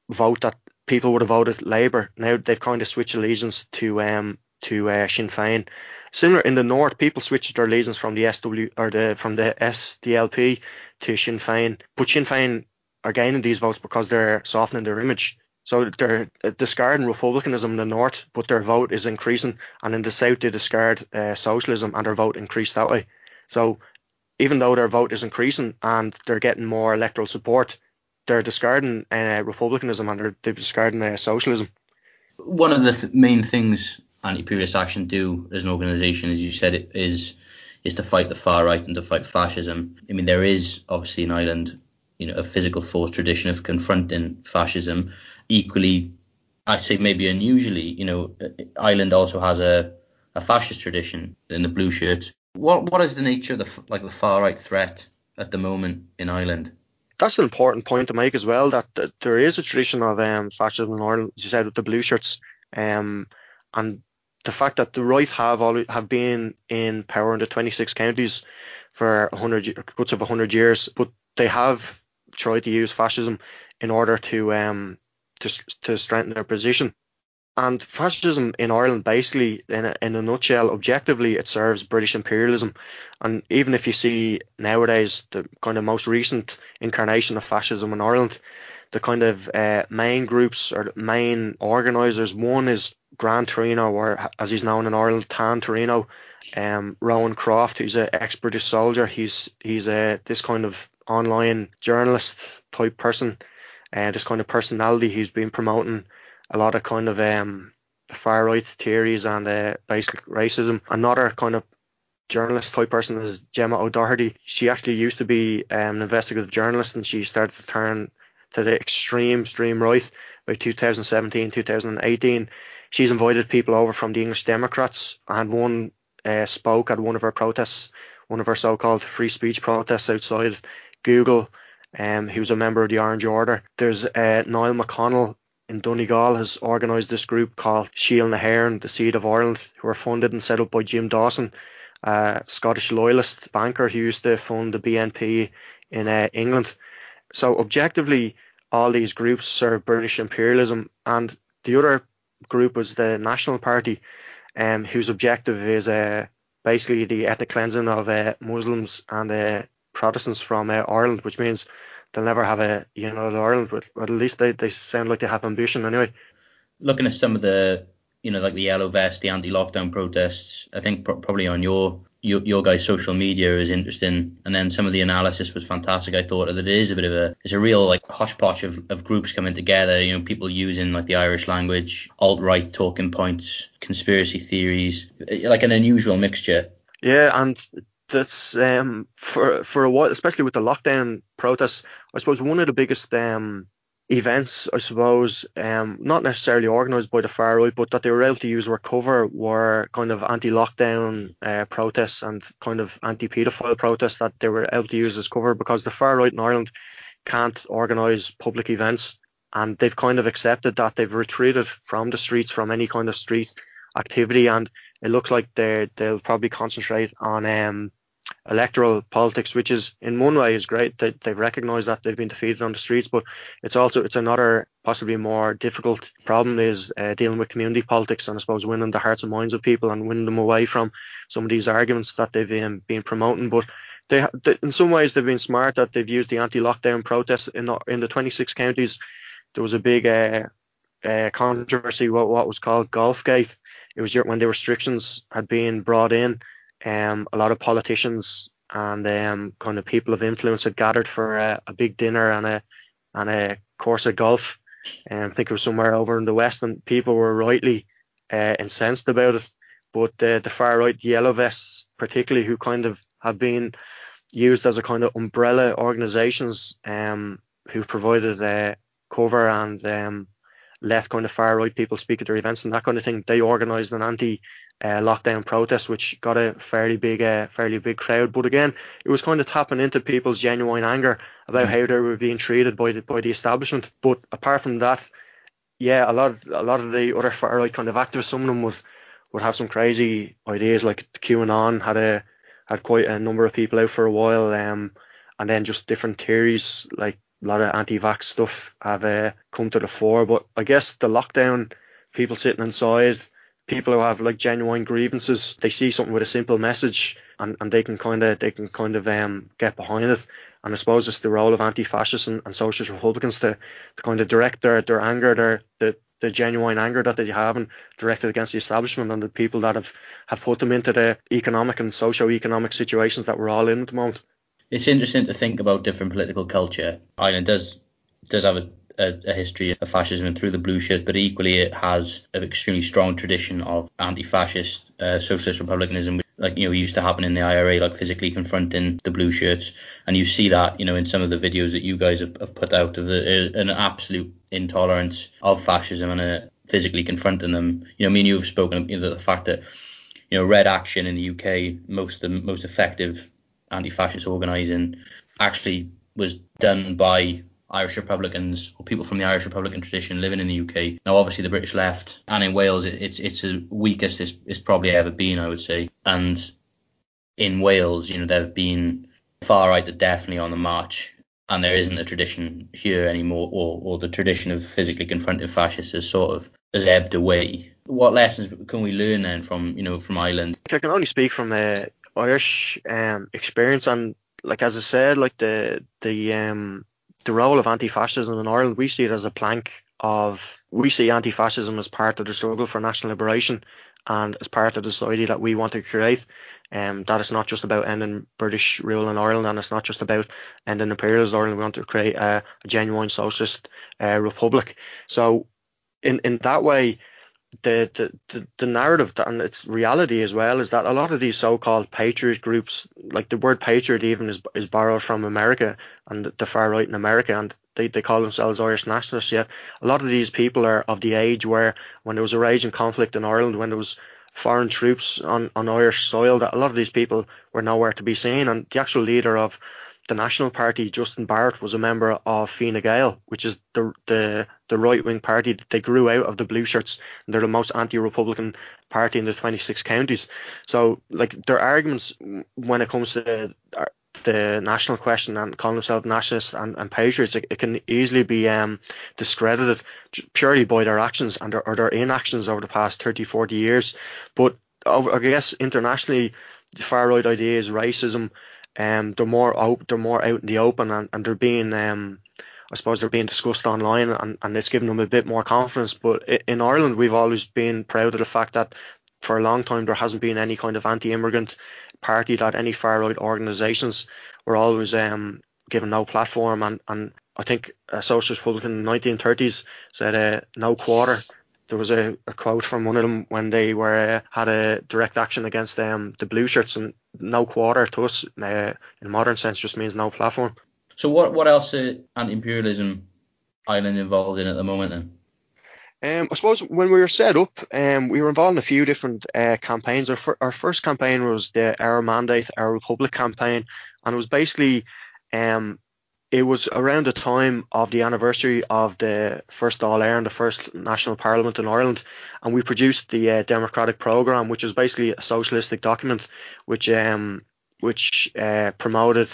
vote that people would have voted Labour. Now they've kind of switched allegiance to um to uh, Sinn Féin. Similar in the north, people switched their allegiance from the SW or the from the SDLP to Sinn Féin, but Sinn Féin are gaining these votes because they're softening their image. So they're discarding republicanism in the north, but their vote is increasing, and in the south they discard uh, socialism, and their vote increased that way. So even though their vote is increasing and they're getting more electoral support, they're discarding uh, republicanism and they're, they're discarding uh, socialism. One of the th- main things Anti-Imperialist Action do as an organisation, as you said, it is is to fight the far right and to fight fascism. I mean, there is obviously in Ireland, you know, a physical force tradition of confronting fascism equally, I'd say maybe unusually, you know, Ireland also has a, a fascist tradition in the blue shirts. What what is the nature of the like the far right threat at the moment in Ireland? That's an important point to make as well. That, that there is a tradition of um, fascism in Ireland, as you said, with the blue shirts, um, and the fact that the right have all, have been in power in the 26 counties for 100 guts of 100 years, but they have tried to use fascism in order to um, to, to strengthen their position. And fascism in Ireland, basically, in a, in a nutshell, objectively, it serves British imperialism. And even if you see nowadays the kind of most recent incarnation of fascism in Ireland, the kind of uh, main groups or main organisers, one is Grand Torino, or as he's known in Ireland, Tan Torino, um, Rowan Croft, who's an ex-British soldier. He's he's a this kind of online journalist type person uh, this kind of personality. He's been promoting a lot of kind of um, far right theories and uh, basic racism. Another kind of journalist type person is Gemma O'Doherty. She actually used to be um, an investigative journalist and she started to turn to the extreme, extreme right by 2017, 2018. She's invited people over from the English Democrats and one uh, spoke at one of her protests, one of her so-called free speech protests outside Google um, he was a member of the Orange Order. There's uh, Niall McConnell, in Donegal has organised this group called Síol na hÉireann, the Seed of Ireland, who are funded and set up by Jim Dawson, a Scottish loyalist banker who used to fund the BNP in uh, England. So objectively, all these groups serve British imperialism, and the other group was the National Party, um, whose objective is uh, basically the ethnic cleansing of uh, Muslims and uh, Protestants from uh, Ireland, which means they'll never have a united Ireland, but, at least they, they sound like they have ambition anyway. Looking at some of the, you know, like the yellow vest, the anti-lockdown protests, I think pro- probably on your, your your guys' social media is interesting, and then some of the analysis was fantastic. I thought that it is a bit of a, it's a real like hodgepodge of, of groups coming together. You know, people using like the Irish language, alt-right talking points, conspiracy theories, like an unusual mixture. Yeah, and that's um, for for a while, especially with the lockdown protests. I suppose one of the biggest um, events, I suppose, um, not necessarily organised by the far right, but that they were able to use recover were kind of anti-lockdown uh, protests and kind of anti-paedophile protests that they were able to use as cover because the far right in Ireland can't organise public events and they've kind of accepted that they've retreated from the streets from any kind of street activity and it looks like they they'll probably concentrate on um, electoral politics, which is in one way is great that they've recognised that they've been defeated on the streets, but it's also it's another possibly more difficult problem is uh, dealing with community politics and I suppose winning the hearts and minds of people and winning them away from some of these arguments that they've um, been promoting. But they, they, in some ways they've been smart that they've used the anti-lockdown protests in the, in the 26 counties. There was a big uh, uh, controversy what what was called Golfgate. It was when the restrictions had been brought in um, a lot of politicians and um, kind of people of influence had gathered for a, a big dinner and a and a course of golf. Um, I think it was somewhere over in the west, and people were rightly uh, incensed about it. But the, the far right yellow vests, particularly, who kind of have been used as a kind of umbrella organisations, um, who've provided uh, cover and um, let kind of far right people speak at their events and that kind of thing. They organised an anti uh, lockdown protest, which got a fairly big, uh, fairly big crowd. But again, it was kind of tapping into people's genuine anger about mm. how they were being treated by the by the establishment. But apart from that, yeah, a lot of a lot of the other far right kind of activists, some of them would would have some crazy ideas. Like QAnon had a had quite a number of people out for a while, um, and then just different theories like a lot of anti-vax stuff have uh, come to the fore. But I guess the lockdown, people sitting inside, people who have like genuine grievances, they see something with a simple message and, and they can kind of they can kind of um, get behind it. And I suppose it's the role of anti-fascists and, and socialist Republicans to, to kind of direct their, their anger, their the, the genuine anger that they have and directed against the establishment and the people that have, have put them into the economic and socio-economic situations that we're all in at the moment it's interesting to think about different political culture. Ireland does does have a, a, a history of fascism through the blue shirts, but equally it has an extremely strong tradition of anti-fascist uh, socialist republicanism. Like you know, used to happen in the IRA, like physically confronting the blue shirts, and you see that you know in some of the videos that you guys have, have put out of the, uh, an absolute intolerance of fascism and a physically confronting them. You know, I mean, you've spoken you know, the fact that you know Red Action in the UK, most of the most effective anti-fascist organising actually was done by Irish Republicans or people from the Irish Republican tradition living in the UK. Now, obviously, the British left, and in Wales, it, it's it's the weakest it's, it's probably ever been, I would say. And in Wales, you know, there have been far right that definitely on the march, and there isn't a tradition here anymore, or or the tradition of physically confronting fascists has sort of has ebbed away. What lessons can we learn then from you know from Ireland? I can only speak from the Irish um, experience and like as I said, like the the um the role of anti-fascism in Ireland, we see it as a plank of we see anti-fascism as part of the struggle for national liberation and as part of the society that we want to create. Um, that it's not just about ending British rule in Ireland and it's not just about ending imperialist Ireland. We want to create a, a genuine socialist uh, republic. So in in that way, the, the, the the narrative and its reality as well is that a lot of these so-called patriot groups, like the word patriot even is, is borrowed from America and the far right in America, and they, they call themselves Irish nationalists. Yet a lot of these people are of the age where when there was a raging conflict in Ireland, when there was foreign troops on, on Irish soil, that a lot of these people were nowhere to be seen, and the actual leader of the National Party, Justin Barrett was a member of Fine Gael, which is the the, the right wing party. They grew out of the blue shirts, and they're the most anti-Republican party in the 26 counties. So, like their arguments when it comes to the national question and calling themselves nationalists and, and patriots, it, it, can easily be um, discredited purely by their actions and their, or their inactions over the past 30, 40 years. But I guess internationally, far right ideas, racism, um, they're more out, they're more out in the open, and, and they're being, um, I suppose, they're being discussed online, and, and it's giving them a bit more confidence. But in Ireland, we've always been proud of the fact that for a long time there hasn't been any kind of anti-immigrant party that any far right organisations were always um, given no platform, and, and I think a Socialist Republican in the 1930s said uh, no quarter there was a, a, quote from one of them when they were uh, had a direct action against um, the blue shirts and no quarter to us uh, in modern sense just means no platform. So what what else uh, anti-imperialism Ireland involved in at the moment then? Um, I suppose when we were set up, um, we were involved in a few different uh, campaigns. Our, fir- our first campaign was the Our Mandate, Our Republic campaign, and it was basically um, it was around the time of the anniversary of the first All Ireland, the first national parliament in Ireland, and we produced the uh, democratic program, which was basically a socialistic document, which um, which uh, promoted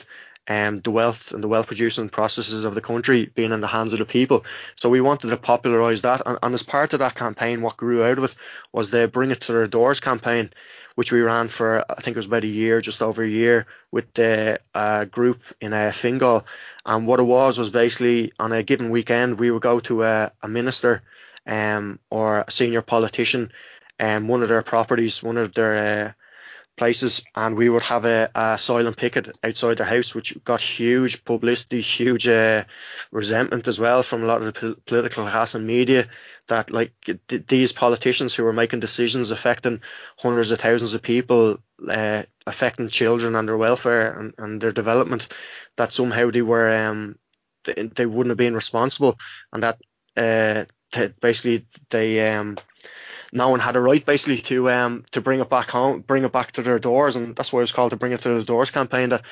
um, the wealth and the wealth producing processes of the country being in the hands of the people. So we wanted to popularise that, and, and, as part of that campaign, what grew out of it was the Bring It to Their Doors campaign, which we ran for I think it was about a year, just over a year, with the uh, group in uh, Fingal. And what it was was basically on a given weekend we would go to a, a minister um, or a senior politician and um, one of their properties, one of their uh, places, and we would have a, a silent picket outside their house, which got huge publicity, huge uh, resentment as well from a lot of the political class and media. That like th- these politicians who were making decisions affecting hundreds of thousands of people, uh, affecting children and their welfare and, and their development, that somehow they were um, they, they wouldn't have been responsible, and that uh, basically they um no one had a right basically to um to bring it back home, bring it back to their doors, and that's why it was called the Bring It to the Doors campaign. That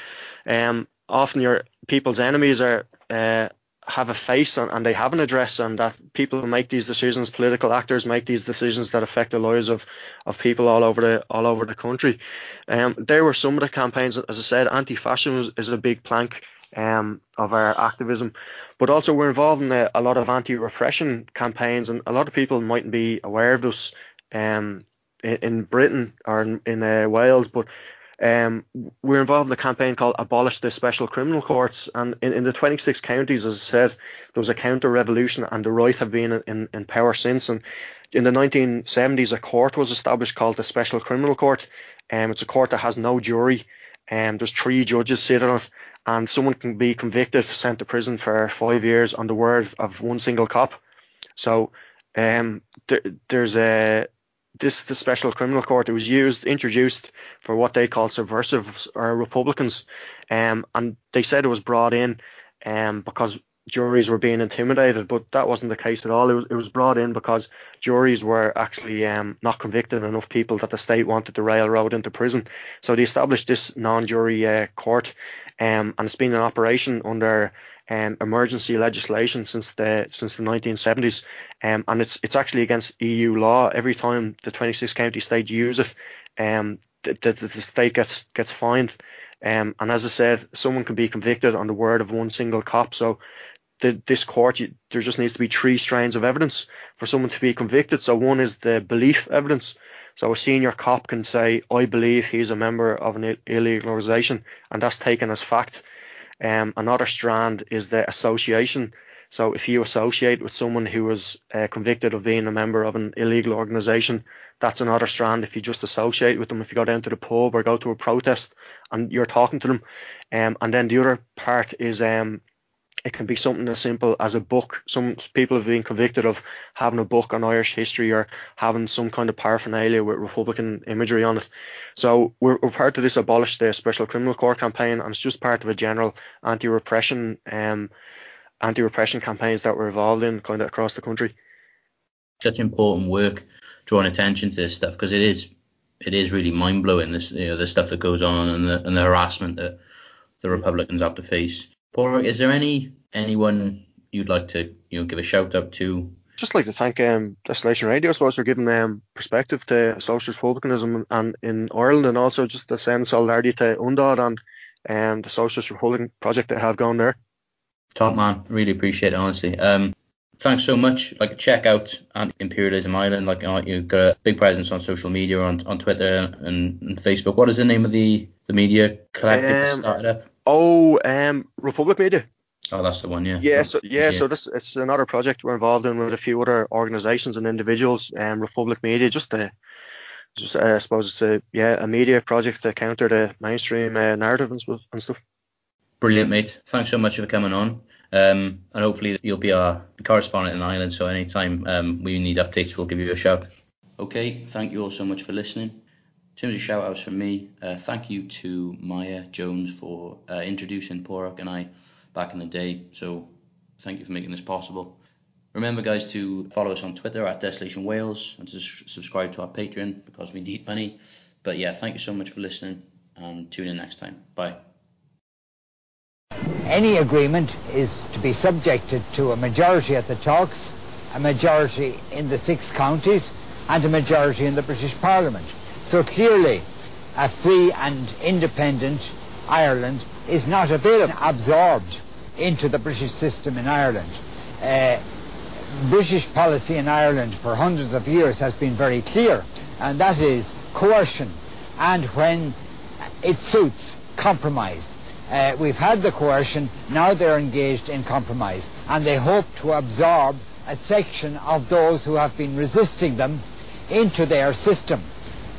um often your people's enemies are uh, have a face and, and, they have an address, and that people make these decisions, political actors make these decisions that affect the lives of, of people all over the all over the country. Um, there were some of the campaigns, as I said, anti-fascism is, is a big plank um, of our activism. But also, we're involved in a, a, lot of anti-repression campaigns, and a lot of people mightn't be aware of this um, in, in, Britain or in, in uh, Wales, but um, we're involved in a campaign called Abolish the Special Criminal Courts. And in, in the 26 counties, as I said, there was a counter revolution, and the right have been in, in power since. And in the 1970s, a court was established called the Special Criminal Court. Um, it's a court that has no jury. Um, there's three judges sitting on it, and someone can be convicted, sent to prison for five years on the word of one single cop. So um, there, there's a this the special criminal court. It was used introduced for what they call subversives or Republicans, um, and they said it was brought in um, because juries were being intimidated, but that wasn't the case at all. It was, it was brought in because juries were actually um, not convicting enough people that the state wanted to railroad into prison. So they established this non-jury uh, court, um, and it's been in operation under um, emergency legislation since the since the 1970s, um, and it's it's actually against EU law. Every time the 26 county state use it, um, the, the, the state gets gets fined. Um, and as I said, someone can be convicted on the word of one single cop. So the, this court, you, there just needs to be three strands of evidence for someone to be convicted. So one is the belief evidence. So a senior cop can say, I believe he's a member of an illegal organisation, and that's taken as fact. Um, another strand is the association. So if you associate with someone who was uh, convicted of being a member of an illegal organisation, that's another strand. If you just associate with them, if you go down to the pub or go to a protest and you're talking to them, um, and then the other part is um, it can be something as simple as a book. Some people have been convicted of having a book on Irish history or having some kind of paraphernalia with Republican imagery on it. So we're, we're part of this abolish the special criminal court campaign, and it's just part of a general anti-repression um, anti-repression campaigns that we're involved in kind of across the country. Such important work drawing attention to this stuff because it is it is really mind blowing this you know the stuff that goes on and the and the harassment that the Republicans have to face. Padraig, is there any anyone you'd like to you know give a shout out to? Just like to thank um, Desolation Radio, I suppose, for giving um, perspective to socialist republicanism and in Ireland, and also just to send solidarity to Undod and um, the Socialist Republican project they have going there. Top man, really appreciate it honestly. Um, thanks so much. Like check out Imperialism Ireland. Like uh, you've got a big presence on social media on, on Twitter and, and Facebook. What is the name of the the media collective um, that started up? Oh, um, Republic Media. Oh, that's the one, yeah. Yeah, so yeah, yeah, so this it's another project we're involved in with a few other organisations and individuals. Um, Republic Media, just to, just uh, I suppose it's a yeah a media project to counter the mainstream uh, narrative and stuff and stuff. Brilliant, mate. Thanks so much for coming on. Um, and hopefully you'll be our correspondent in Ireland. So anytime um, we need updates, we'll give you a shout. Okay, thank you all so much for listening. Terms of shout outs from me, uh, thank you to Maya Jones for uh, introducing Porok and I back in the day. So thank you for making this possible. Remember, guys, to follow us on Twitter at Desolation Wales and to subscribe to our Patreon because we need money. But yeah, thank you so much for listening and tune in next time. Bye. Any agreement is to be subjected to a majority at the talks, a majority in the six counties, and a majority in the British Parliament. So clearly, a free and independent Ireland is not available, absorbed into the British system in Ireland. Uh, British policy in Ireland for hundreds of years has been very clear, and that is coercion, and when it suits, compromise. Uh, we've had the coercion, now they're engaged in compromise, and they hope to absorb a section of those who have been resisting them into their system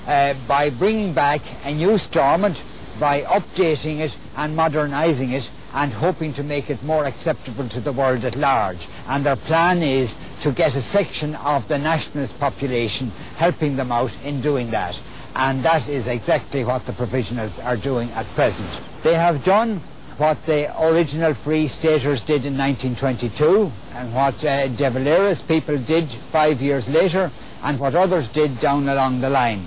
uh, by bringing back a new Stormont, by updating it and modernising it, and hoping to make it more acceptable to the world at large. And their plan is to get a section of the nationalist population helping them out in doing that and that is exactly what the provisionals are doing at present. They have done what the original Free Staters did in 1922 and what uh, De Valera's people did five years later and what others did down along the line.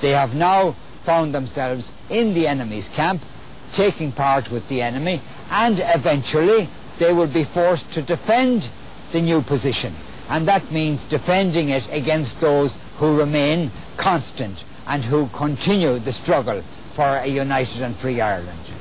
They have now found themselves in the enemy's camp, taking part with the enemy, and eventually they will be forced to defend the new position. And that means defending it against those who remain constant and who continue the struggle for a united and free Ireland.